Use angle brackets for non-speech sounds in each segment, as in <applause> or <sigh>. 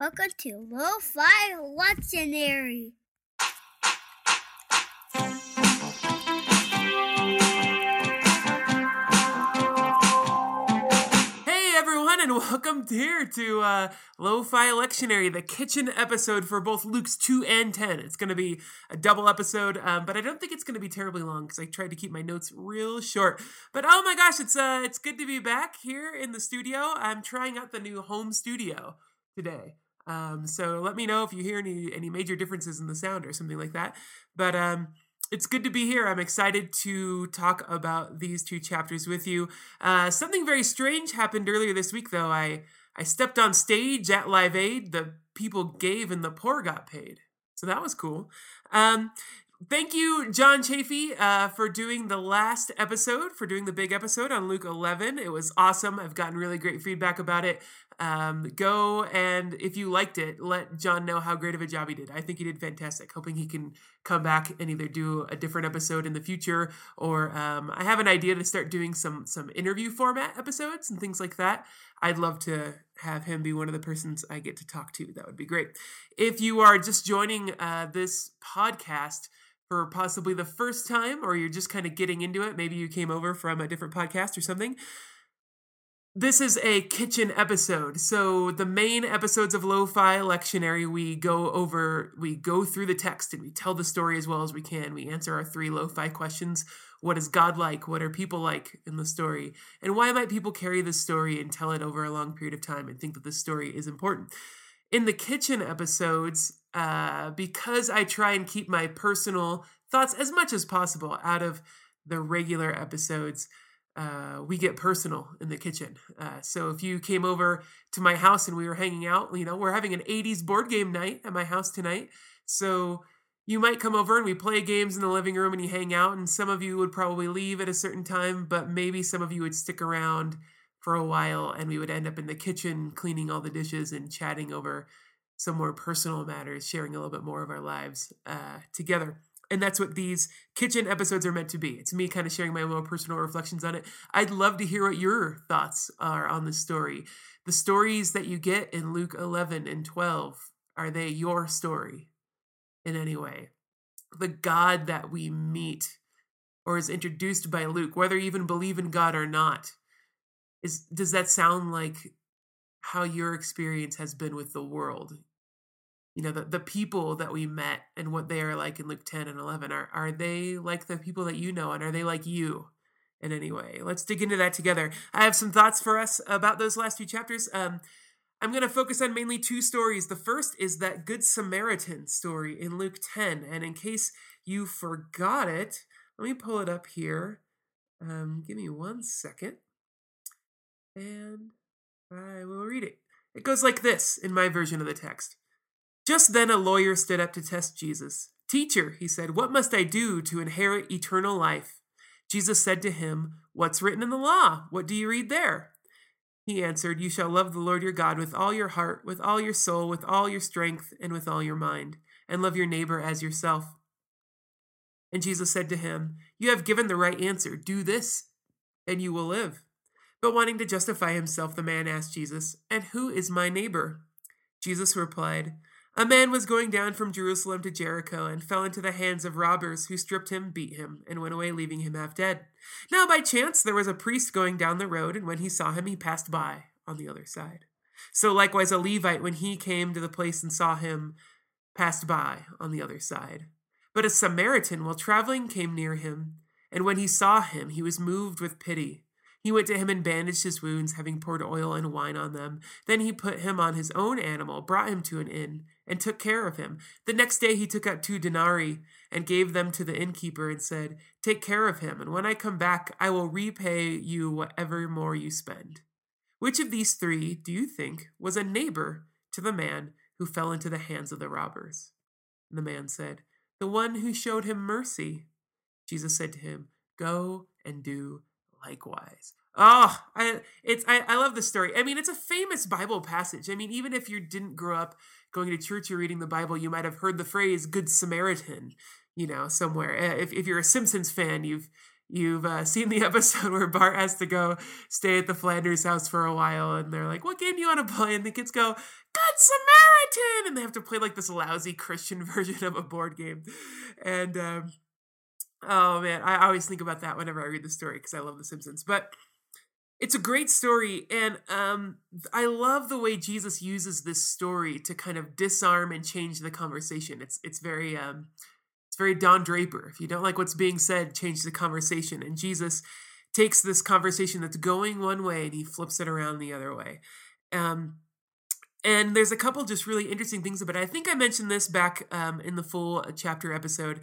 Welcome to Lo-Fi Lectionary. Hey everyone, and <laughs> welcome here to uh, Lo-Fi Lectionary, the kitchen episode for both Luke's 2 and 10. It's going to be a double episode, um, but I don't think it's going to be terribly long because I tried to keep my notes real short. But oh my gosh, it's uh, it's good to be back here in the studio. I'm trying out the new home studio today. Um, so let me know if you hear any any major differences in the sound or something like that. But um, it's good to be here. I'm excited to talk about these two chapters with you. Uh, something very strange happened earlier this week, though. I I stepped on stage at Live Aid. The people gave and the poor got paid, so that was cool. Um, thank you, John Chafee, uh, for doing the last episode, for doing the big episode on Luke 11. It was awesome. I've gotten really great feedback about it. Um, go and if you liked it, let John know how great of a job he did. I think he did fantastic. Hoping he can come back and either do a different episode in the future, or um, I have an idea to start doing some some interview format episodes and things like that. I'd love to have him be one of the persons I get to talk to. That would be great. If you are just joining uh, this podcast for possibly the first time, or you're just kind of getting into it, maybe you came over from a different podcast or something. This is a kitchen episode. So the main episodes of Lo-Fi Lectionary, we go over, we go through the text and we tell the story as well as we can. We answer our three Lo-Fi questions. What is God like? What are people like in the story? And why might people carry this story and tell it over a long period of time and think that this story is important? In the kitchen episodes, uh, because I try and keep my personal thoughts as much as possible out of the regular episodes, uh, we get personal in the kitchen. Uh, so if you came over to my house and we were hanging out, you know, we're having an 80s board game night at my house tonight. So you might come over and we play games in the living room and you hang out, and some of you would probably leave at a certain time, but maybe some of you would stick around for a while and we would end up in the kitchen cleaning all the dishes and chatting over some more personal matters, sharing a little bit more of our lives uh, together and that's what these kitchen episodes are meant to be. It's me kind of sharing my own personal reflections on it. I'd love to hear what your thoughts are on the story. The stories that you get in Luke 11 and 12, are they your story in any way? The God that we meet or is introduced by Luke, whether you even believe in God or not, is does that sound like how your experience has been with the world? you know the, the people that we met and what they are like in luke 10 and 11 are, are they like the people that you know and are they like you in any way? Let's dig into that together. I have some thoughts for us about those last few chapters. Um, i'm going to focus on mainly two stories. The first is that good samaritan story in luke 10 and in case you forgot it let me pull it up here. Um, give me one second. And i will read it it goes like this in my version of the text just then a lawyer stood up to test Jesus. Teacher, he said, what must I do to inherit eternal life? Jesus said to him, What's written in the law? What do you read there? He answered, You shall love the Lord your God with all your heart, with all your soul, with all your strength, and with all your mind, and love your neighbor as yourself. And Jesus said to him, You have given the right answer. Do this, and you will live. But wanting to justify himself, the man asked Jesus, And who is my neighbor? Jesus replied, a man was going down from Jerusalem to Jericho and fell into the hands of robbers who stripped him, beat him, and went away, leaving him half dead. Now, by chance, there was a priest going down the road, and when he saw him, he passed by on the other side. So, likewise, a Levite, when he came to the place and saw him, passed by on the other side. But a Samaritan, while traveling, came near him, and when he saw him, he was moved with pity. He went to him and bandaged his wounds, having poured oil and wine on them. Then he put him on his own animal, brought him to an inn, and took care of him. The next day he took out two denarii and gave them to the innkeeper and said, Take care of him, and when I come back, I will repay you whatever more you spend. Which of these three, do you think, was a neighbor to the man who fell into the hands of the robbers? And the man said, The one who showed him mercy. Jesus said to him, Go and do likewise. Oh, I it's I, I love this story. I mean, it's a famous Bible passage. I mean, even if you didn't grow up going to church or reading the Bible, you might have heard the phrase "Good Samaritan," you know, somewhere. Eh, if if you're a Simpsons fan, you've you've uh, <laughs> seen the episode where Bart has to go stay at the Flanders house for a while, and they're like, "What game do you want to play?" And the kids go, Good Samaritan, and they have to play like this lousy Christian <laughs> version of a board game, and um, oh man, I always think about that whenever I read the story because I love The Simpsons, but it's a great story and um, i love the way jesus uses this story to kind of disarm and change the conversation. It's it's very um, it's very don draper. If you don't like what's being said change the conversation. And jesus takes this conversation that's going one way and he flips it around the other way. Um, and there's a couple just really interesting things about it. I think i mentioned this back um, in the full uh, chapter episode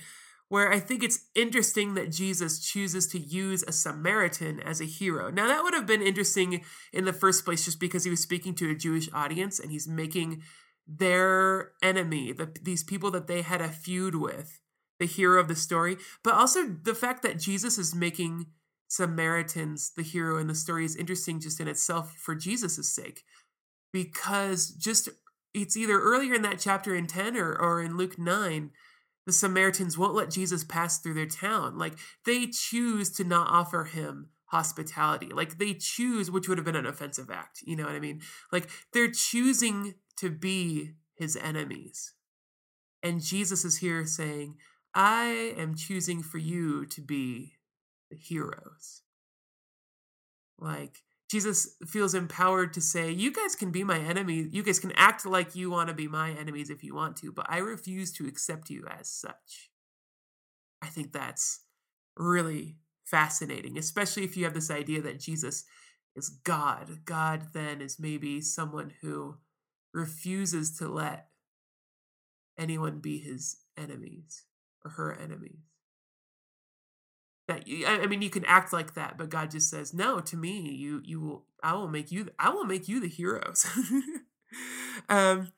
where I think it's interesting that Jesus chooses to use a Samaritan as a hero. Now, that would have been interesting in the first place just because he was speaking to a Jewish audience and he's making their enemy, the, these people that they had a feud with, the hero of the story. But also the fact that Jesus is making Samaritans the hero in the story is interesting just in itself for Jesus' sake. Because just it's either earlier in that chapter in 10 or, or in Luke 9 the Samaritans won't let Jesus pass through their town. Like they choose to not offer him hospitality. Like they choose, which would have been an offensive act. You know what I mean? Like they're choosing to be his enemies. And Jesus is here saying, I am choosing for you to be the heroes. Like, Jesus feels empowered to say, You guys can be my enemy. You guys can act like you want to be my enemies if you want to, but I refuse to accept you as such. I think that's really fascinating, especially if you have this idea that Jesus is God. God then is maybe someone who refuses to let anyone be his enemies or her enemies that you, I mean you can act like that, but God just says, "No, to me, you you will I will make you I will make you the heroes." <laughs> um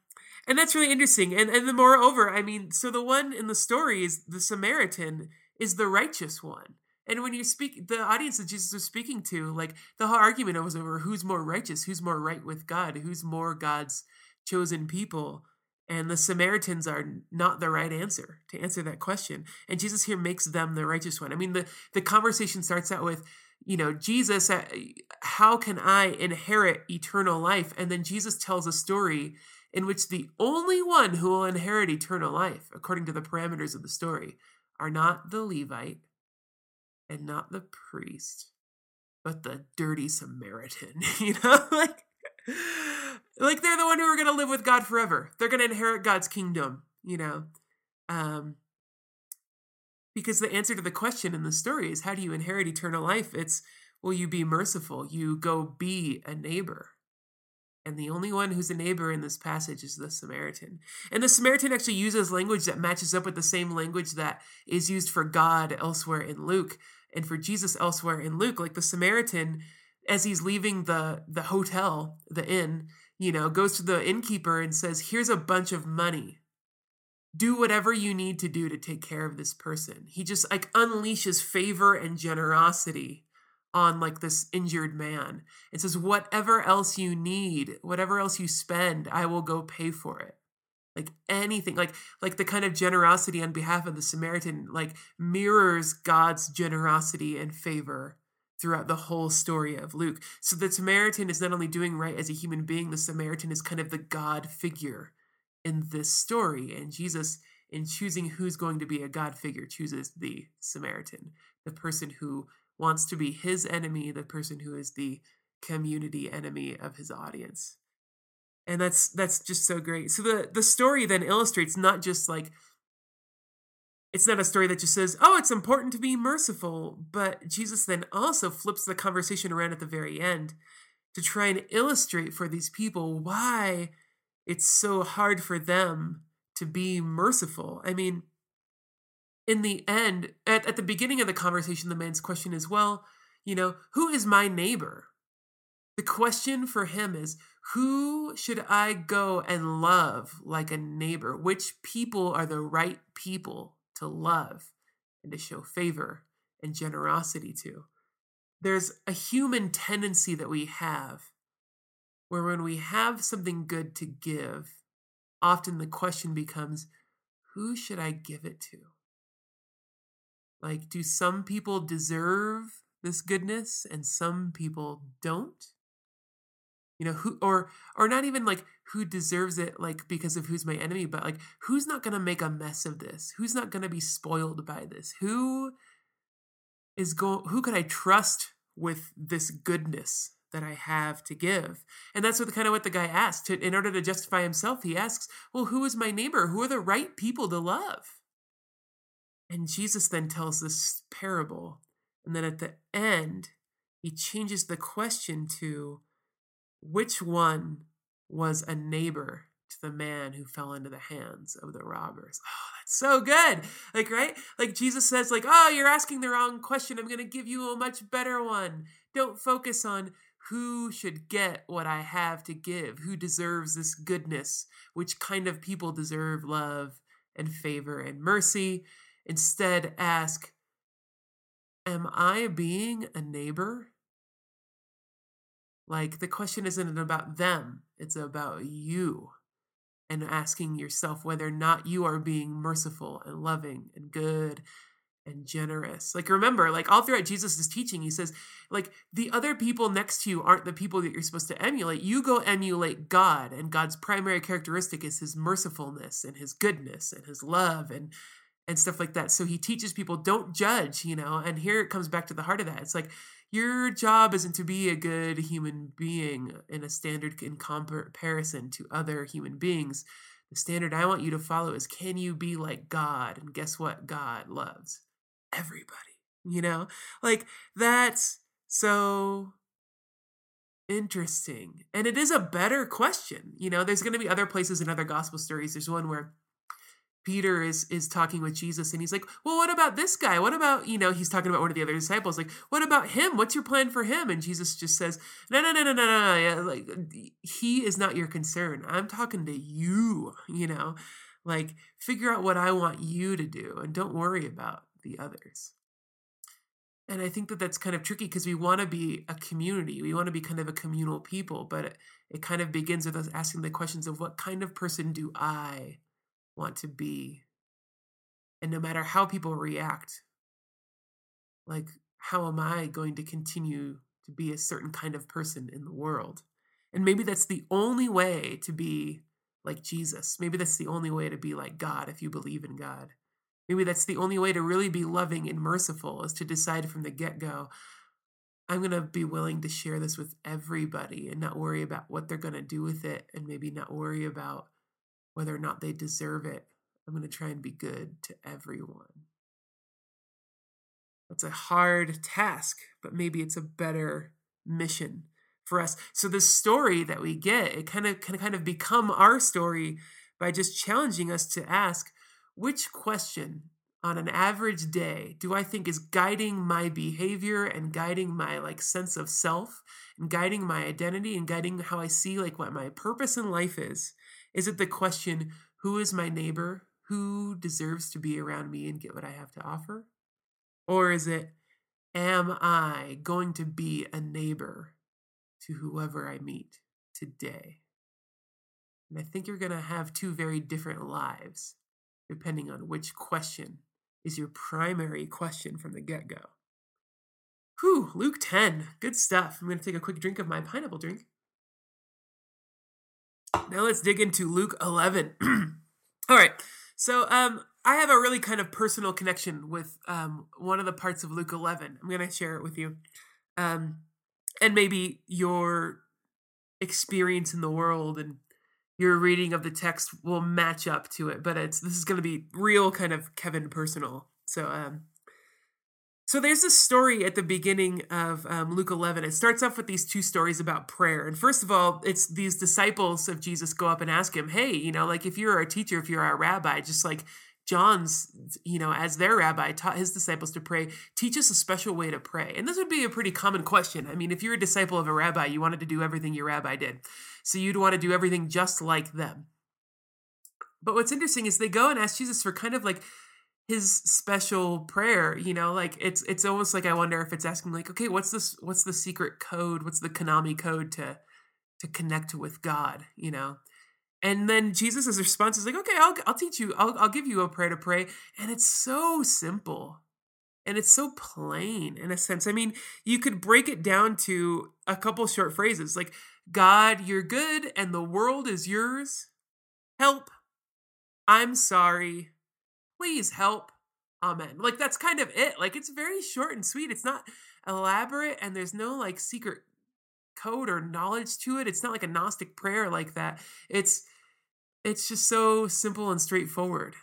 and that's really interesting. And and the moreover, I mean, so the one in the story is the Samaritan is the righteous one. And when you speak, the audience that Jesus was speaking to, like the whole argument was over who's more righteous, who's more right with God, who's more God's chosen people. And the Samaritans are not the right answer to answer that question. And Jesus here makes them the righteous one. I mean, the, the conversation starts out with, you know, Jesus, uh, how can I inherit eternal life? And then Jesus tells a story in which the only one who will inherit eternal life, according to the parameters of the story, are not the Levite and not the priest, but the dirty Samaritan. <laughs> you know, <laughs> like like they're the one who are going to live with God forever. They're going to inherit God's kingdom, you know. Um because the answer to the question in the story is how do you inherit eternal life? It's will you be merciful? You go be a neighbor. And the only one who's a neighbor in this passage is the Samaritan. And the Samaritan actually uses language that matches up with the same language that is used for God elsewhere in Luke and for Jesus elsewhere in Luke. Like the Samaritan, as he's leaving the, the hotel, the inn, you know, goes to the innkeeper and says, Here's a bunch of money. Do whatever you need to do to take care of this person. He just like unleashes favor and generosity on like this injured man and says, Whatever else you need, whatever else you spend, I will go pay for it. Like anything, like like the kind of generosity on behalf of the Samaritan, like mirrors God's generosity and favor throughout the whole story of Luke. So the Samaritan is not only doing right as a human being, the Samaritan is kind of the God figure in this story. And Jesus, in choosing who's going to be a God figure, chooses the Samaritan, the person who wants to be his enemy, the person who is the community enemy of his audience. And that's that's just so great. So the the story then illustrates not just like it's not a story that just says, oh, it's important to be merciful. But Jesus then also flips the conversation around at the very end to try and illustrate for these people why it's so hard for them to be merciful. I mean, in the end, at, at the beginning of the conversation, the man's question is, well, you know, who is my neighbor? The question for him is, who should I go and love like a neighbor? Which people are the right people to love and to show favor and generosity to. There's a human tendency that we have where when we have something good to give, often the question becomes, who should I give it to? Like, do some people deserve this goodness and some people don't? You know, who or or not even like who deserves it like because of who's my enemy, but like who's not going to make a mess of this? Who's not going to be spoiled by this? Who is going who can I trust with this goodness that I have to give? And that's what kind of what the guy asked. In order to justify himself, he asks, "Well, who is my neighbor? Who are the right people to love?" And Jesus then tells this parable. And then at the end, he changes the question to which one was a neighbor to the man who fell into the hands of the robbers? Oh, that's so good. Like, right? Like Jesus says, like, oh, you're asking the wrong question. I'm to give you a much better one. Don't focus on who should get what I have to give, who deserves this goodness, which kind of people deserve love and favor and mercy. Instead, ask, Am I being a neighbor? Like, the question isn't about them, it's about you. And asking yourself whether or not you are being merciful and loving and good and generous. Like, remember, like, all throughout Jesus' teaching, he says, like, the other people next to you aren't the people that you're supposed to emulate. You go emulate God, and God's primary characteristic is his mercifulness and his goodness and his love and and stuff like that. So he teaches people don't judge, you know. And here it comes back to the heart of that. It's like your job isn't to be a good human being in a standard in comparison to other human beings. The standard I want you to follow is can you be like God? And guess what? God loves everybody. You know? Like that's so interesting. And it is a better question. You know, there's going to be other places in other gospel stories. There's one where Peter is is talking with Jesus and he's like, "Well, what about this guy? What about, you know, he's talking about one of the other disciples like, "What about him? What's your plan for him?" And Jesus just says, "No, no, no, no, no, no. Yeah, like he is not your concern. I'm talking to you, you know. Like figure out what I want you to do and don't worry about the others." And I think that that's kind of tricky because we want to be a community. We want to be kind of a communal people, but it, it kind of begins with us asking the questions of what kind of person do I want to be. And no matter how people react, like, how am I going to continue to be a certain kind of person in the world? And maybe that's the only way to be like Jesus. Maybe that's the only way to be like God if you believe in God. Maybe that's the only way to really be loving and merciful is to decide from the get go, I'm going to be willing to share this with everybody and not worry about what they're going to do with it and maybe not worry about whether or not they deserve it. I'm going to try and be good to everyone. That's a hard task, but maybe it's a better mission for us. So the story that we get, it kind of can kind of become our story by just challenging us to ask which question on an average day do I think is guiding my behavior and guiding my like sense of self and guiding my identity and guiding how I see like what my purpose in life is is it the question, who is my neighbor? Who deserves to be around me and get what I have to offer? Or is it, am I going to be a neighbor to whoever I meet today? And I think you're going to have two very different lives depending on which question is your primary question from the get go. Whew, Luke 10. Good stuff. I'm going to take a quick drink of my pineapple drink. Now let's dig into Luke 11. <clears throat> All right. So um, I have a really kind of personal connection with um, one of the parts of Luke 11. I'm going to share it with you. Um, and maybe your experience in the world and your reading of the text will match up to it. But it's this is going to be real kind of Kevin personal. So um, so there's a story at the beginning of um, Luke 11. It starts off with these two stories about prayer. And first of all, it's these disciples of Jesus go up and ask him, hey, you know, like if you're a teacher, if you're a rabbi, just like John's, you know, as their rabbi taught his disciples to pray, teach us a special way to pray. And this would be a pretty common question. I mean, if you're a disciple of a rabbi, you wanted to do everything your rabbi did. So you'd want to do everything just like them. But what's interesting is they go and ask Jesus for kind of like his special prayer you know like it's it's almost like i wonder if it's asking like okay what's this what's the secret code what's the konami code to to connect with god you know and then jesus' response is like okay i'll, I'll teach you I'll, I'll give you a prayer to pray and it's so simple and it's so plain in a sense i mean you could break it down to a couple short phrases like God, you're good and the world is yours. Help. I'm sorry. Please help. Amen. Like that's kind of it. Like it's very short and sweet. It's not elaborate and there's no like secret code or knowledge to it. It's not like a Gnostic prayer like that. It's it's just so simple and straightforward.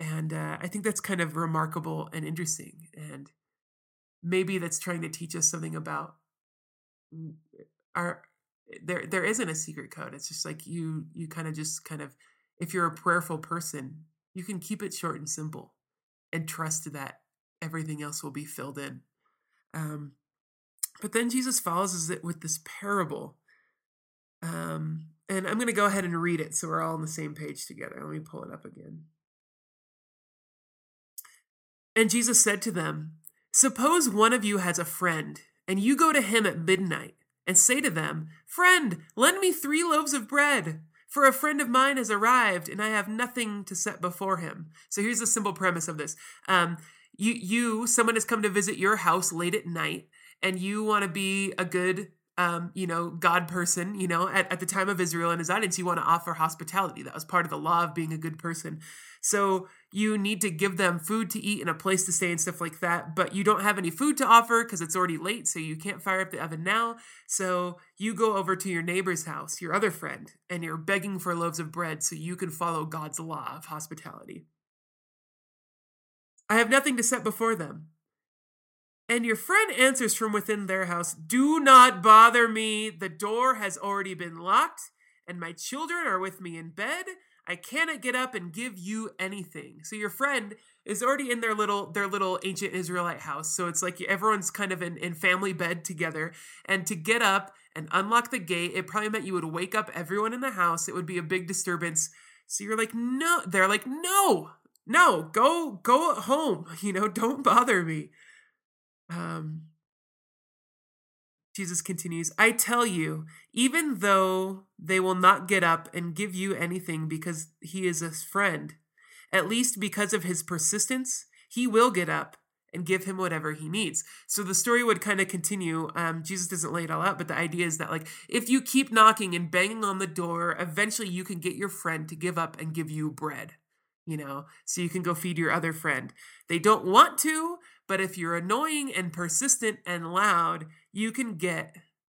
And uh, I think that's kind of remarkable and interesting. And maybe that's trying to teach us something about our there there isn't a secret code. It's just like you you kind of just kind of if you're a prayerful person, you can keep it short and simple and trust that everything else will be filled in. Um, but then Jesus follows it with this parable. Um, and I'm going to go ahead and read it so we're all on the same page together. Let me pull it up again. And Jesus said to them, Suppose one of you has a friend, and you go to him at midnight and say to them, Friend, lend me three loaves of bread, for a friend of mine has arrived, and I have nothing to set before him. So here's the simple premise of this. Um, you, you, someone has come to visit your house late at night, and you want to be a good um, you know, God person, you know, at, at the time of Israel and his audience, you want to offer hospitality. That was part of the law of being a good person. So you need to give them food to eat and a place to stay and stuff like that. But you don't have any food to offer because it's already late. So you can't fire up the oven now. So you go over to your neighbor's house, your other friend, and you're begging for loaves of bread so you can follow God's law of hospitality. I have nothing to set before them. And your friend answers from within their house, Do not bother me. The door has already been locked, and my children are with me in bed. I cannot get up and give you anything. So your friend is already in their little their little ancient Israelite house. So it's like everyone's kind of in, in family bed together. And to get up and unlock the gate, it probably meant you would wake up everyone in the house. It would be a big disturbance. So you're like, no, they're like, no, no, go, go home. <laughs> You know, don't bother me. Um, Jesus continues, I tell you, even though they will not get up and give you anything because he is a friend, at least because of his persistence, he will get up and give him whatever he needs. So the story would kind of continue. Um, Jesus doesn't lay it all out, but the idea is that, like, if you keep knocking and banging on the door, eventually you can get your friend to give up and give you bread, you know, so you can go feed your other friend. They don't want to, but if you're annoying and persistent and loud, you can get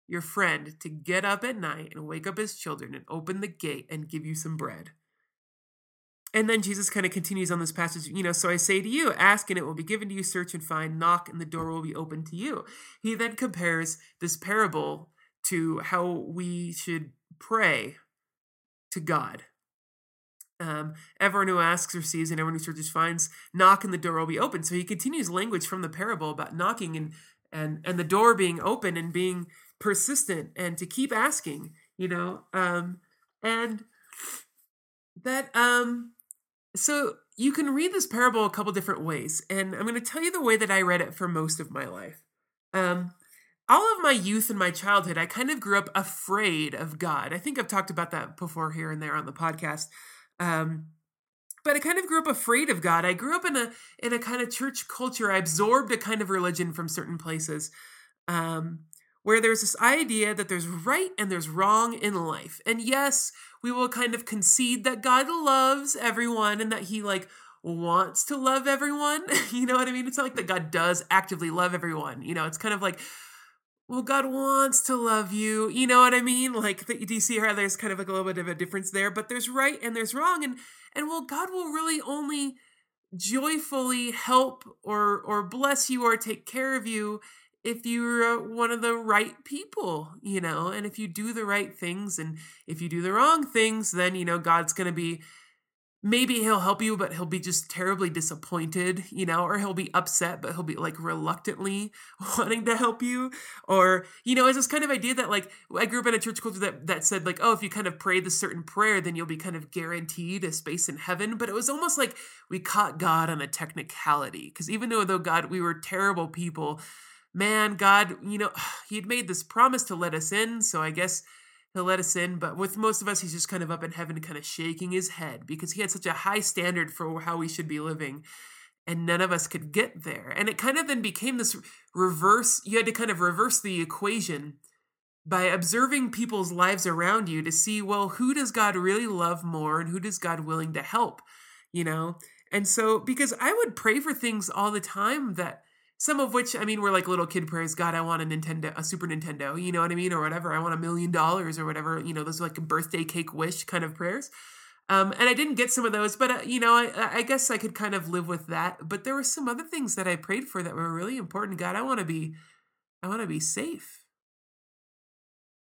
your friend to get up at night and wake up his children and open the gate and give you some bread. And then Jesus kind of continues on this passage, you know, so I say to you, ask and it will be given to you, search and find, knock and the door will be open to you. He then compares this parable to how we should pray to God. Um, everyone who asks receives, and everyone who searches finds. Knock, and the door will be open. So he continues language from the parable about knocking and and and the door being open and being persistent and to keep asking. You know, um, and that um, so you can read this parable a couple different ways, and I'm going to tell you the way that I read it for most of my life. Um, all of my youth and my childhood, I kind of grew up afraid of God. I think I've talked about that before here and there on the podcast. Um, but I kind of grew up afraid of God. I grew up in a in a kind of church culture. I absorbed a kind of religion from certain places, um, where there's this idea that there's right and there's wrong in life. And yes, we will kind of concede that God loves everyone and that He like wants to love everyone. <laughs> you know what I mean? It's not like that God does actively love everyone. You know, it's kind of like well, God wants to love you. You know what I mean? Like, do you see how there's kind of like a little bit of a difference there? But there's right and there's wrong, and and well, God will really only joyfully help or or bless you or take care of you if you're uh, one of the right people, you know, and if you do the right things, and if you do the wrong things, then you know God's going to be maybe he'll help you, but he'll be just terribly disappointed, you know, or he'll be upset, but he'll be like reluctantly <laughs> wanting to help you. Or, you know, it's this kind of idea that like I grew up in a church culture that, that said, like, oh, if you kind of pray this certain prayer, then you'll be kind of guaranteed a space in heaven. But it was almost like we caught God on a technicality. Because even though though God, we were terrible people, man, God, you know, <sighs> he'd made this promise to let us in. So I guess he'll let us in. But with most of us, he's just kind of up in heaven, kind of shaking his head because he had such a high standard for how we should be living. And none of us could get there. And it kind of then became this reverse, you had to kind of reverse the equation by observing people's lives around you to see, well, who does God really love more and who does God willing to help, you know? And so, because I would pray for things all the time that some of which, I mean, were like little kid prayers. God, I want a Nintendo, a Super Nintendo, you know what I mean? Or whatever. I want a million dollars or whatever. You know, those are like birthday cake wish kind of prayers. Um, and I didn't get some of those, but uh, you know, I, I guess I could kind of live with that. But there were some other things that I prayed for that were really important. God, I want to be, I want to be safe.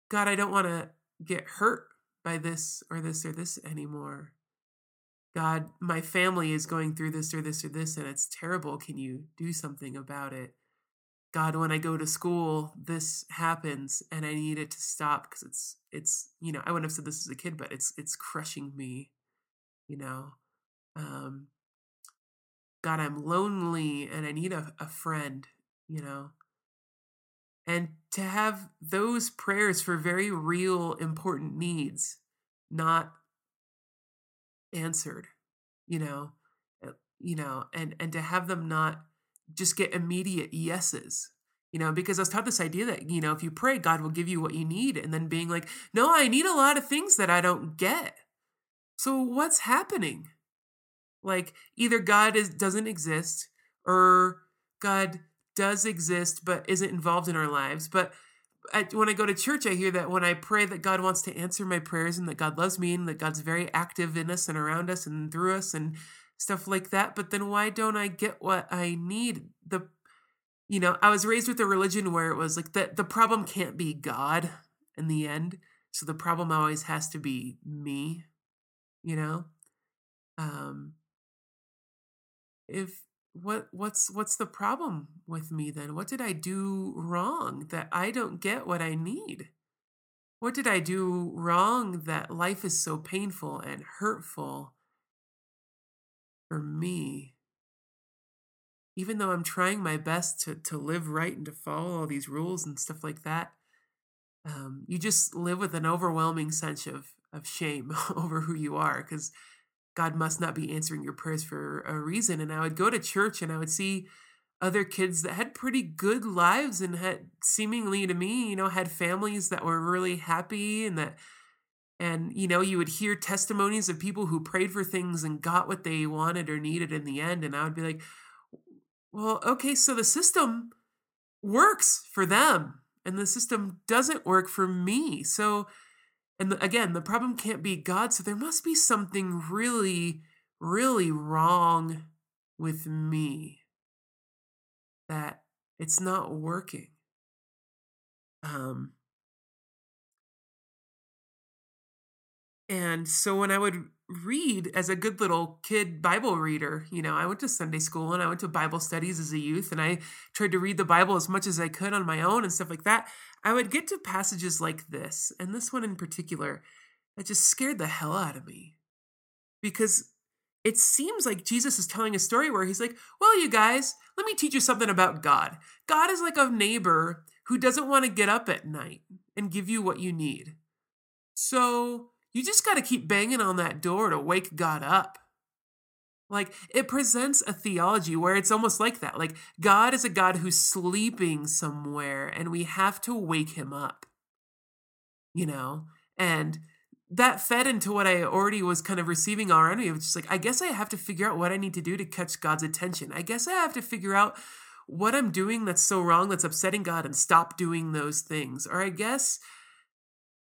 God, I don't want to get hurt by this or this or this anymore. God, my family is going through this or this or this, and it's terrible. Can you do something about it? God, when I go to school, this happens, and I need it to stop because it's it's you know I wouldn't have said this as a kid, but it's it's crushing me, you know. Um, God, I'm lonely and I need a, a friend, you know and to have those prayers for very real important needs not answered you know uh, you know and and to have them not just get immediate yeses you know because i was taught this idea that you know if you pray god will give you what you need and then being like no i need a lot of things that i don't get so what's happening like either god is doesn't exist or god does exist but isn't involved in our lives. But When I go to church, I hear that when I pray that God wants to answer my prayers and that God loves me and that God's very active in us and around us and through us and stuff like that. But then why don't I get what I need? The you know, I was raised with a religion where it was like that the problem can't be God in the end. So the problem always has to be me, you know? Um if what what's what's the problem with me then? What did i do wrong that i don't get what i need? What did i do wrong that life is so painful and hurtful for me? Even though i'm trying my best to to live right and to follow all these rules and stuff like that um, you just live with an overwhelming sense of of shame <laughs> over who you are because God must not be answering your prayers for a reason. And I would go to church and I would see other kids that had pretty good lives and had seemingly to me, you know, had families that were really happy and that and you know, you would hear testimonies of people who prayed for things and got what they wanted or needed in the end and I would be like, well, okay, so the system works for them and the system doesn't work for me. So and the, again, the problem can't be God, so there must be something really, really wrong with me that it's not working. Um, and so when I would read as a good little kid Bible reader. You know, I went to Sunday school and I went to Bible studies as a youth and I tried to read the Bible as much as I could on my own and stuff like that. I would get to passages like this, and this one in particular, that just scared the hell out of me. Because it seems like Jesus is telling a story where he's like, Well, you guys, let me teach you something about God. God is like a neighbor who doesn't want to get up at night and give you what you need. So you just got to keep banging on that door to wake God up. Like it presents a theology where it's almost like that. Like God is a God who's sleeping somewhere and we have to wake him up. You know? And that fed into what I already was kind of receiving already. It was just like, I guess I have to figure out what I need to do to catch God's attention. I guess I have to figure out what I'm doing that's so wrong that's upsetting God and stop doing those things. Or I guess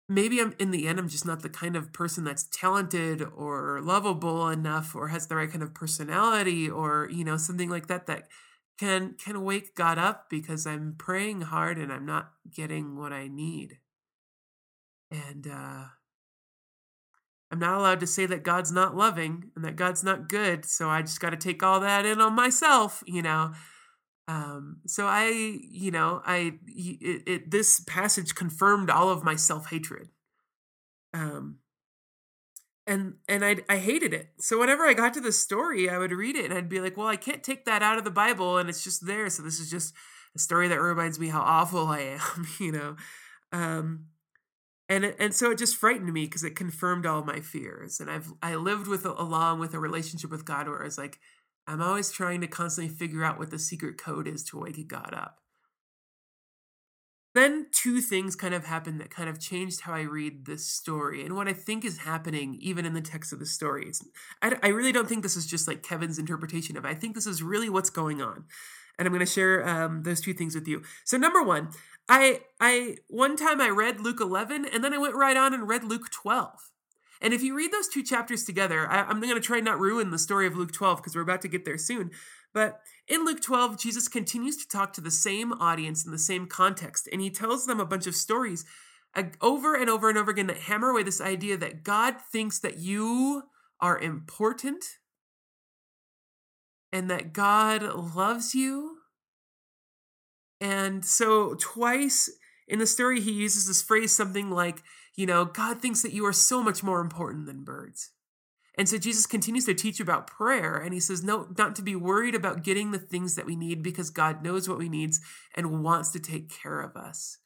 maybe I'm in the end I'm just not the kind of person that's talented or lovable enough or has the right kind of personality or you know something like that that can can wake God up because I'm praying hard and I'm not getting what I need. And uh I'm not allowed to say that God's not loving and that God's not good, so I just got to take all that in on myself, you know. Um, so I, you know, I it, it, this passage confirmed all of my self hatred. Um, and and I I hated it. So whenever I got to the story, I would read it and I'd be like, well, I can't take that out of the Bible, and it's just there. So this is just a story that reminds me how awful I am, <laughs> you know. Um, and and so it just frightened me because it confirmed all my fears. And I've I lived with along with a relationship with God where I was like, I'm always trying to constantly figure out what the secret code is to wake God up. then two things kind of happened that kind of changed how I read this story and what I think is happening even in the text of the story. I, I really don't think this is just like Kevin's interpretation of it. I think this is really what's going on. And I'm going to share um, those two things with you. So number one, I I one time I read Luke 11 and then I went right on and read Luke 12. And if you read those two chapters together, I, am going to try not ruin the story of Luke 12 because we're about to get there soon. But in Luke 12, Jesus continues to talk to the same audience in the same context, and he tells them a bunch of stories uh, over and over and over again that hammer away this idea that God thinks that you are important and that God loves you. And so, twice in the story, he uses this phrase something like, you know, God thinks that you are so much more important than birds. And so Jesus continues to teach about prayer and he says, no, not to be worried about getting the things that we need because God knows what we need and wants to take care of us.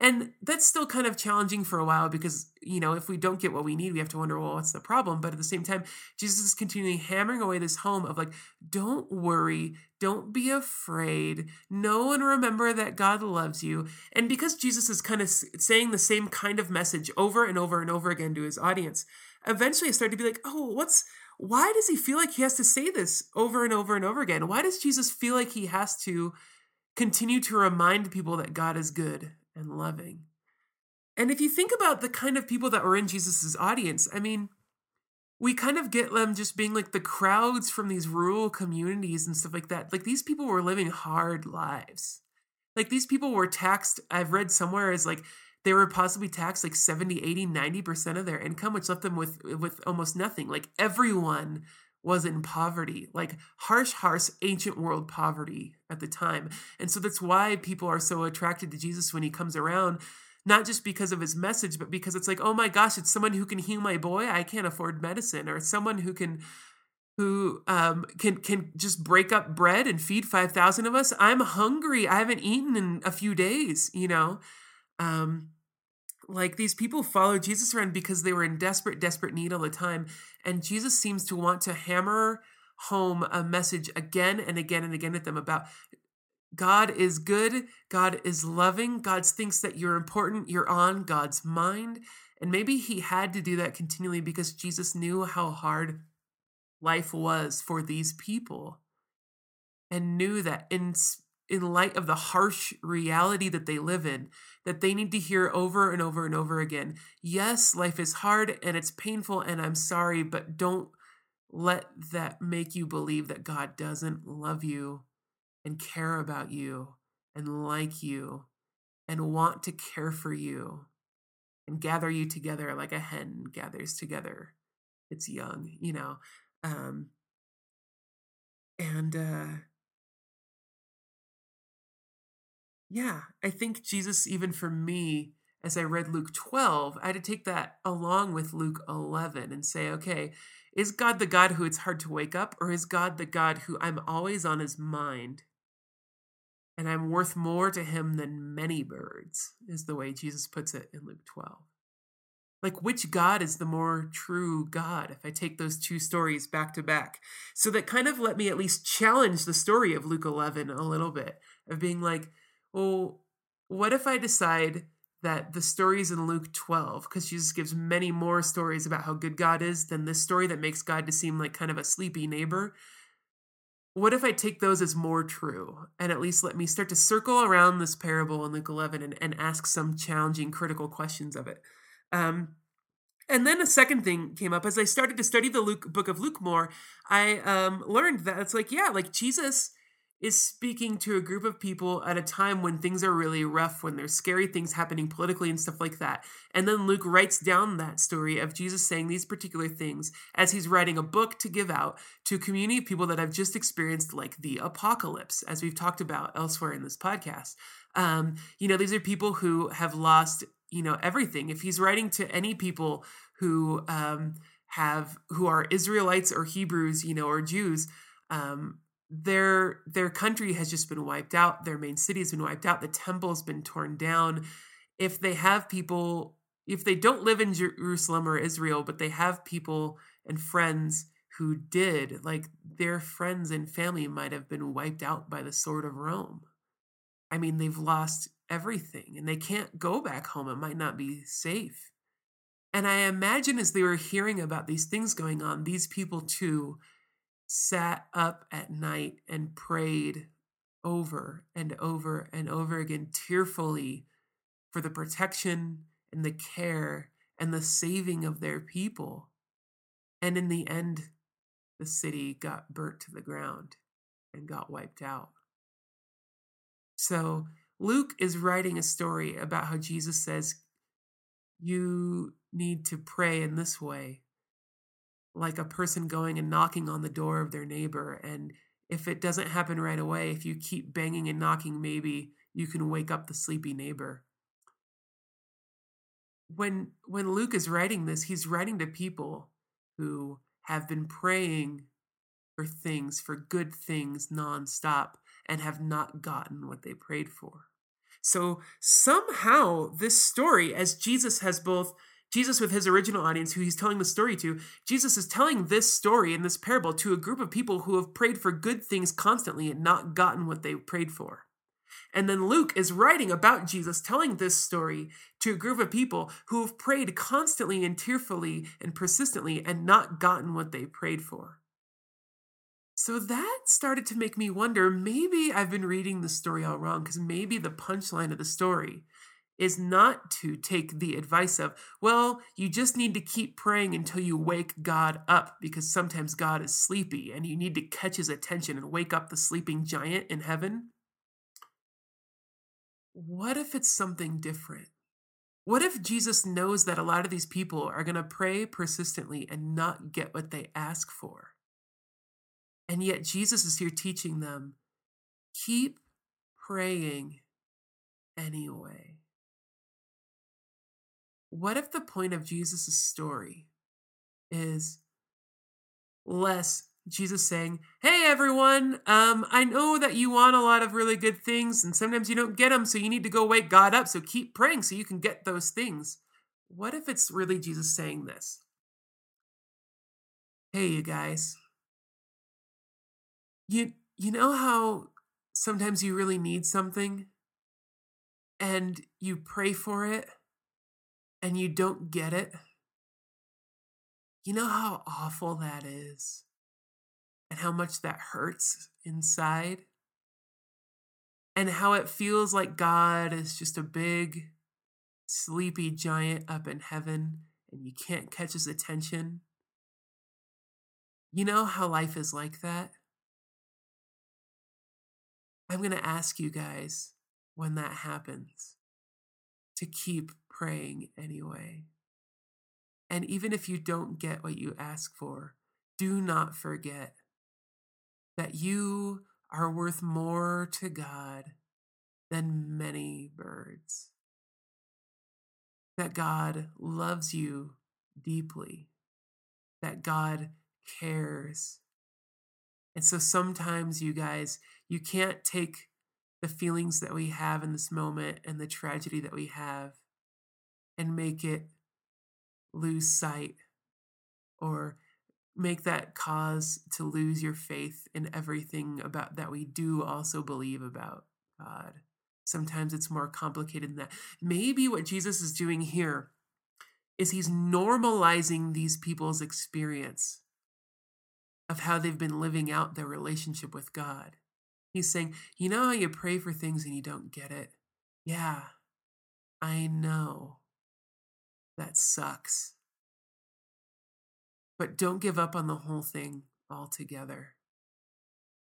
And that's still kind of challenging for a while because, you know, if we don't get what we need, we have to wonder, well, what's the problem? But at the same time, Jesus is continually hammering away this home of like, don't worry, don't be afraid, know and remember that God loves you. And because Jesus is kind of saying the same kind of message over and over and over again to his audience, eventually I started to be like, oh, what's why does he feel like he has to say this over and over and over again? Why does Jesus feel like he has to continue to remind people that God is good and loving? And if you think about the kind of people that were in Jesus's audience, I mean, we kind of get them just being like the crowds from these rural communities and stuff like that. Like these people were living hard lives. Like these people were taxed, I've read somewhere as like they were possibly taxed like 70 80 90% of their income which left them with with almost nothing like everyone was in poverty like harsh harsh ancient world poverty at the time. And so that's why people are so attracted to jesus when he comes around not just because of his message but because it's like oh my gosh it's someone who can heal my boy? I can't afford medicine. Or someone who can who um, can can just break up bread and feed 5000 of us? I'm hungry. I haven't eaten in a few days you know? Um, like these people follow Jesus around because they were in desperate, desperate need all the time. And Jesus seems to want to hammer home a message again and again and again at them about God is good, God is loving, God thinks that you're important, you're on God's mind. And maybe he had to do that continually because Jesus knew how hard life was for these people and knew that in in light of the harsh reality that they live in, that they need to hear over and over and over again. Yes, life is hard and it's painful, and I'm sorry, but don't let that make you believe that God doesn't love you and care about you and like you and want to care for you and gather you together like a hen gathers together its young, you know. Um, and uh, Yeah, I think Jesus, even for me, as I read Luke 12, I had to take that along with Luke 11 and say, okay, is God the God who it's hard to wake up, or is God the God who I'm always on his mind? And I'm worth more to him than many birds, is the way Jesus puts it in Luke 12. Like, which God is the more true God if I take those two stories back to back? So that kind of let me at least challenge the story of Luke 11 a little bit, of being like, well, what if I decide that the stories in Luke 12, because Jesus gives many more stories about how good God is than this story that makes God to seem like kind of a sleepy neighbor. What if I take those as more true and at least let me start to circle around this parable in Luke 11 and, and ask some challenging, critical questions of it? Um, and then a second thing came up as I started to study the Luke book of Luke more. I um, learned that it's like, yeah, like Jesus is speaking to a group of people at a time when things are really rough, when there's scary things happening politically and stuff like that. And then Luke writes down that story of Jesus saying these particular things as he's writing a book to give out to a community of people that have just experienced like the apocalypse, as we've talked about elsewhere in this podcast. Um, you know, these are people who have lost, you know, everything. If he's writing to any people who um, have who are Israelites or Hebrews, you know, or Jews, um, their their country has just been wiped out their main city has been wiped out the temple's been torn down if they have people if they don't live in Jerusalem or Israel but they have people and friends who did like their friends and family might have been wiped out by the sword of Rome i mean they've lost everything and they can't go back home. It might not be safe. And I imagine as they were hearing about these things going on, these people too sat up at night and prayed over and over and over again, tearfully, for the protection and the care and the saving of their people. And in the end, the city got burnt to the ground and got wiped out. So Luke is writing a story about how Jesus says, You need to pray in this way, like a person going and knocking on the door of their neighbor. And if it doesn't happen right away, if you keep banging and knocking, maybe you can wake up the sleepy neighbor. When when Luke is writing this, he's writing to people who have been praying for things, for good things nonstop, and have not gotten what they prayed for. So somehow, this story, as Jesus has both Jesus with his original audience, who he's telling the story to, Jesus is telling this story in this parable to a group of people who have prayed for good things constantly and not gotten what they prayed for. And then Luke is writing about Jesus, telling this story to a group of people who have prayed constantly and tearfully and persistently and not gotten what they prayed for. So that started to make me wonder maybe I've been reading the story all wrong because maybe the punchline of the story is not to take the advice of, well, you just need to keep praying until you wake God up because sometimes God is sleepy and you need to catch his attention and wake up the sleeping giant in heaven. What if it's something different? What if Jesus knows that a lot of these people are going to pray persistently and not get what they ask for? And yet Jesus is here teaching them keep praying anyway. What if the point of Jesus' story is less Jesus saying, Hey everyone, um, I know that you want a lot of really good things and sometimes you don't get them, so you need to go wake God up, so keep praying so you can get those things. What if it's really Jesus saying this? Hey, you guys, you you know how sometimes you really need something and you pray for it and you don't get it? You know how awful that is and how much that hurts inside? And how it feels like God is just a big, sleepy giant up in heaven and you can't catch his attention? You know how life is like that? I'm going to ask you guys when that happens to keep praying anyway. And even if you don't get what you ask for, do not forget that you are worth more to God than many birds. That God loves you deeply, that God cares. And so sometimes, you guys, you can't take the feelings that we have in this moment and the tragedy that we have and make it lose sight or make that cause to lose your faith in everything about that we do also believe about God. Sometimes it's more complicated than that. Maybe what Jesus is doing here is he's normalizing these people's experience of how they've been living out their relationship with God. He's saying, You know how you pray for things and you don't get it? Yeah, I know. That sucks. But don't give up on the whole thing altogether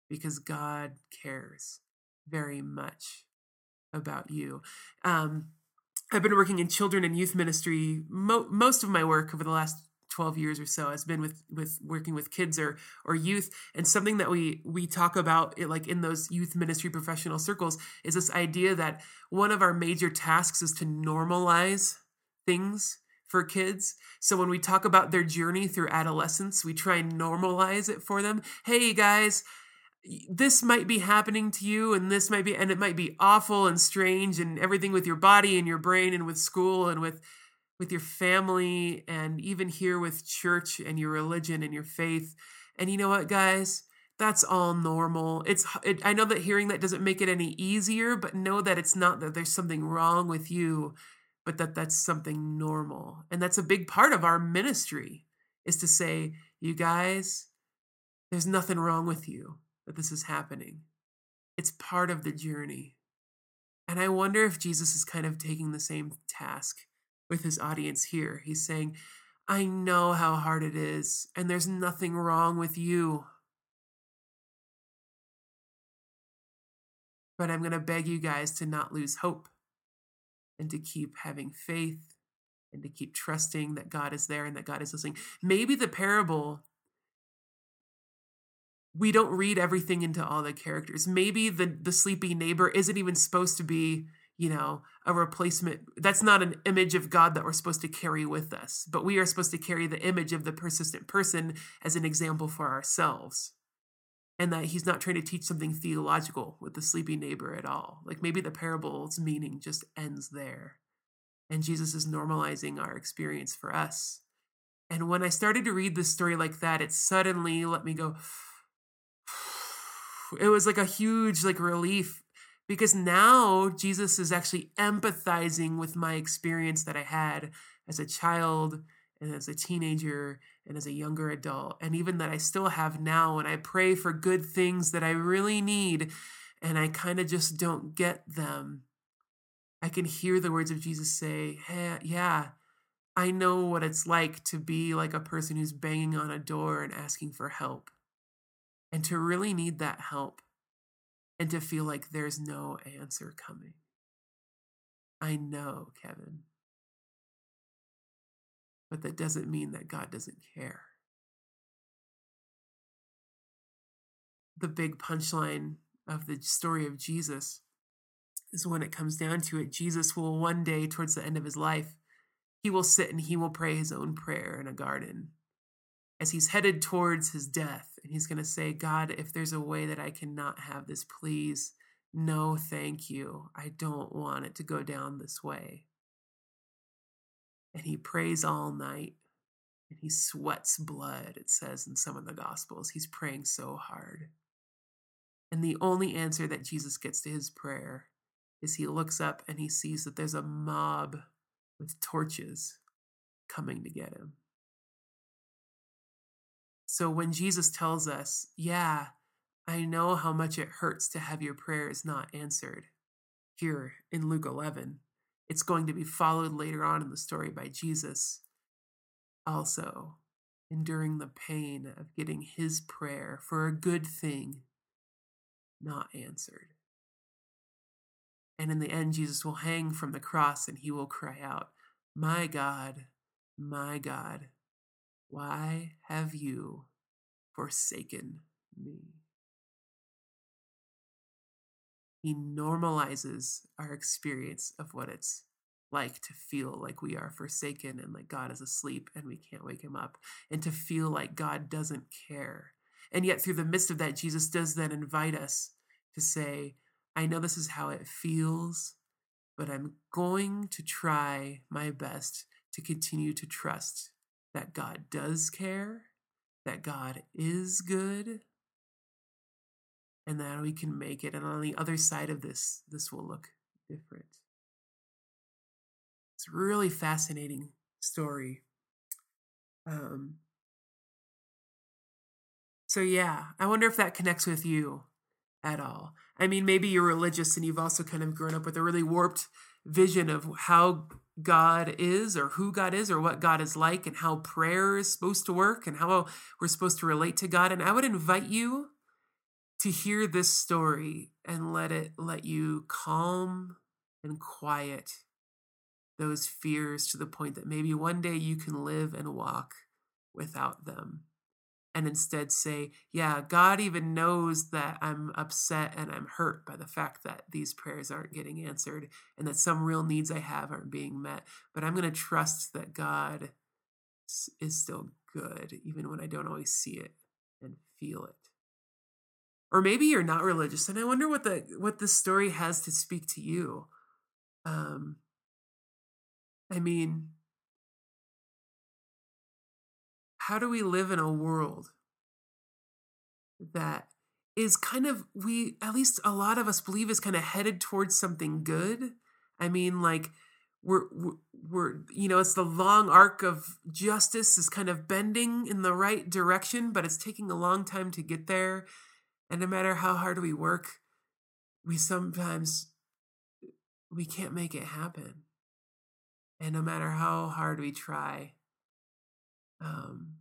because God cares very much about you. Um, I've been working in children and youth ministry. Mo- most of my work over the last 12 years or so has been with with working with kids or or youth and something that we we talk about it, like in those youth ministry professional circles is this idea that one of our major tasks is to normalize things for kids. So when we talk about their journey through adolescence, we try and normalize it for them. Hey guys, this might be happening to you and this might be and it might be awful and strange and everything with your body and your brain and with school and with with your family and even here with church and your religion and your faith. And you know what, guys? that's all normal. It's it, I know that hearing that doesn't make it any easier, but know that it's not that there's something wrong with you, but that that's something normal. And that's a big part of our ministry is to say, you guys, there's nothing wrong with you that this is happening. It's part of the journey. And I wonder if Jesus is kind of taking the same task with his audience here. He's saying, I know how hard it is, and there's nothing wrong with you. But I'm going to beg you guys to not lose hope and to keep having faith and to keep trusting that God is there and that God is listening. Maybe the parable, we don't read everything into all the characters. Maybe the, the sleepy neighbor isn't even supposed to be, you know, a replacement. That's not an image of God that we're supposed to carry with us, but we are supposed to carry the image of the persistent person as an example for ourselves and that he's not trying to teach something theological with the sleepy neighbor at all. Like maybe the parable's meaning just ends there. And Jesus is normalizing our experience for us. And when I started to read this story like that, it suddenly let me go. <sighs> It was like a huge like relief because now Jesus is actually empathizing with my experience that I had as a child and as a teenager and as a younger adult, and even that I still have now. And I pray for good things that I really need, and I kind of just don't get them. I can hear the words of Jesus say, hey, Yeah, I know what it's like to be like a person who's banging on a door and asking for help, and to really need that help, and to feel like there's no answer coming. I know, Kevin but that doesn't mean that God doesn't care. The big punchline of the story of Jesus is when it comes down to it, Jesus will one day, towards the end of his life, he will sit and he will pray his own prayer in a garden as he's headed towards his death. And he's going to say, God, if there's a way that I cannot have this, please, no, thank you. I don't want it to go down this way and he prays all night and he sweats blood, it says in some of the Gospels. He's praying so hard. And the only answer that Jesus gets to his prayer is he looks up and he sees that there's a mob with torches coming to get him. So when Jesus tells us, Yeah, I know how much it hurts to have your prayers not answered, here in Luke 11, it's going to be followed later on in the story by Jesus also enduring the pain of getting his prayer for a good thing not answered. And in the end, Jesus will hang from the cross and he will cry out, My God, my God, why have you forsaken me? He normalizes our experience of what it's like to feel like we are forsaken and like God is asleep and we can't wake him up, and to feel like God doesn't care. And yet, through the midst of that, Jesus does then invite us to say, I know this is how it feels, but I'm going to try my best to continue to trust that God does care, that God is good, and that we can make it. And on the other side of this, this will look different. It's a really fascinating story. Um, so, yeah, I wonder if that connects with you at all. I mean, maybe you're religious and you've also kind of grown up with a really warped vision of how God is or who God is or what God is like and how prayer is supposed to work and how we're supposed to relate to God. And I would invite you to hear this story and let it let you calm and quiet those fears to the point that maybe one day you can live and walk without them and instead say, Yeah, God even knows that I'm upset and I'm hurt by the fact that these prayers aren't getting answered and that some real needs I have aren't being met. But I'm going to trust that God is still good, even when I don't always see it and feel it or maybe you're not religious and i wonder what the what this story has to speak to you um i mean how do we live in a world that is kind of we at least a lot of us believe is kind of headed towards something good. I mean, like we're we're you know it's the long arc of justice is kind of bending in the right direction, but it's taking a long time to get there. And no matter how hard we work, we sometimes we can't make it happen. And no matter how hard we try, um,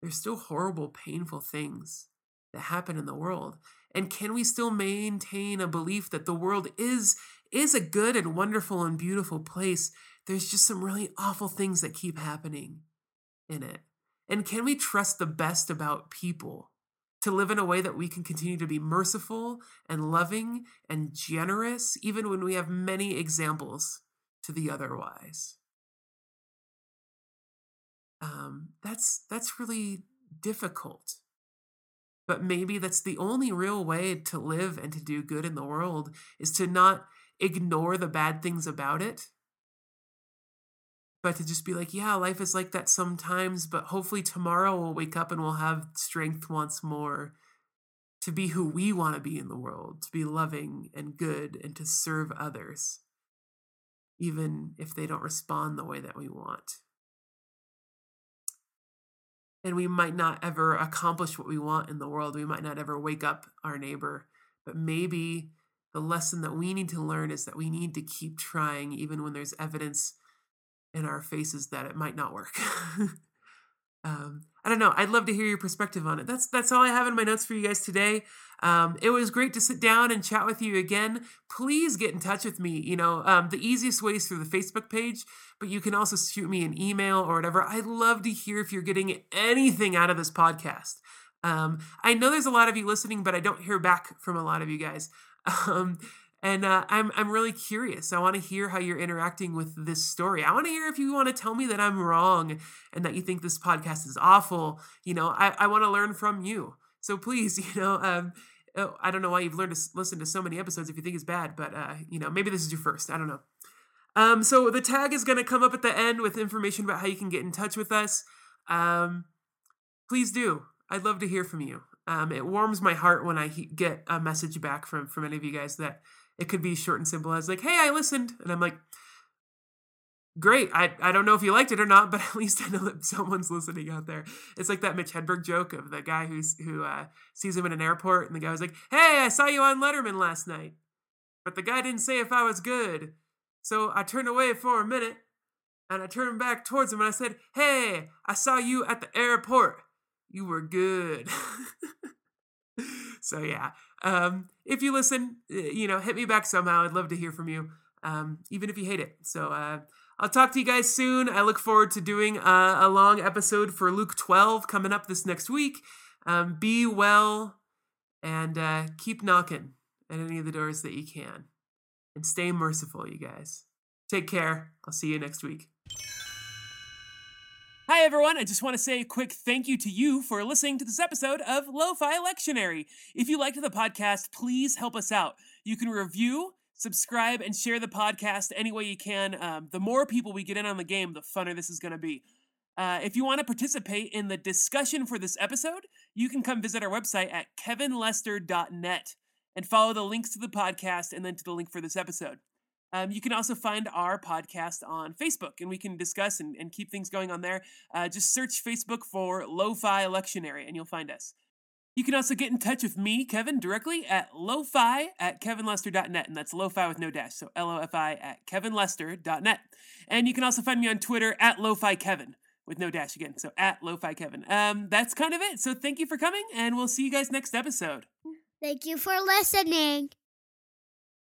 there's still horrible, painful things that happen in the world. And can we still maintain a belief that the world is is a good and wonderful and beautiful place? There's just some really awful things that keep happening in it. And can we trust the best about people to live in a way that we can continue to be merciful and loving and generous, even when we have many examples to the otherwise? Um, that's that's really difficult but maybe that's the only real way to live and to do good in the world is to not ignore the bad things about it, but to just be like, yeah, life is like that sometimes, but hopefully tomorrow we'll wake up and we'll have strength once more to be who we want to be in the world, to be loving and good and to serve others, even if they don't respond the way that we want and we might not ever accomplish what we want in the world. We might not ever wake up our neighbor, but maybe the lesson that we need to learn is that we need to keep trying, even when there's evidence in our faces that it might not work. <laughs> um, I don't know. I'd love to hear your perspective on it. That's that's all I have in my notes for you guys today. Um, it was great to sit down and chat with you again. Please get in touch with me. You know, um, the easiest way is through the Facebook page, but you can also shoot me an email or whatever. I'd love to hear if you're getting anything out of this podcast. Um, I know there's a lot of you listening, but I don't hear back from a lot of you guys. <laughs> And uh, I'm I'm really curious. I want to hear how you're interacting with this story. I want to hear if you want to tell me that I'm wrong and that you think this podcast is awful. You know, I, I want to learn from you. So please, <laughs> you know, um, oh, I don't know why you've learned to listen to so many episodes if you think it's bad, but uh, you know, maybe this is your first. I don't know. Um, so the tag is going to come up at the end with information about how you can get in touch with us. Um, please do. I'd love to hear from you. Um, it warms my heart when I he- get a message back from from any of you guys that it could be short and simple as like, "Hey, I listened," and I'm like, great. I, I don't know if you liked it or not, <laughs> but at least I know that someone's listening out there. It's like that Mitch Hedberg joke of the guy who's who uh, sees him in an airport, and the guy was like, "Hey, I saw you on Letterman last night," but the guy didn't say if I was good, so I turned away for a minute, and I turned back towards him and I said, "Hey, I saw you at the airport. You were good." <laughs> so yeah, um, if you listen, you know, hit me back somehow. I'd love to hear from you, um, even if you hate it. So. Uh, I'll talk to you guys soon. I look forward to doing a, a long episode for Luke 12 coming up this next week. Um, be well and uh, keep knocking at any of the doors that you can. And stay merciful, you guys. Take care. I'll see you next week. Hi, everyone. I just want to say a quick thank you to you for listening to this episode of Lo-Fi Lectionary. If you liked the podcast, please help us out. You can review subscribe and share the podcast any way you can. Um, the more people we get in on the game, the funner this is going to be. Uh, if you want to participate in the discussion for this episode, you can come visit our website at kevinlester.net and follow the links to the podcast and then to the link for this episode. Um, you can also find our podcast on Facebook, and we can discuss and, and keep things going on there. Uh, just search Facebook for Lo-Fi Lectionary, and you'll find us. You can also get in touch with me, Kevin, directly at lofi at kevinlester.net, and that's lofi with no dash, so L-O-F-I at kevinlester.net. And you can also find me on Twitter at lofi kevin with no dash again, so at lofi kevin. Um, that's kind of it. So thank you for coming, and we'll see you guys next episode. Thank you for listening.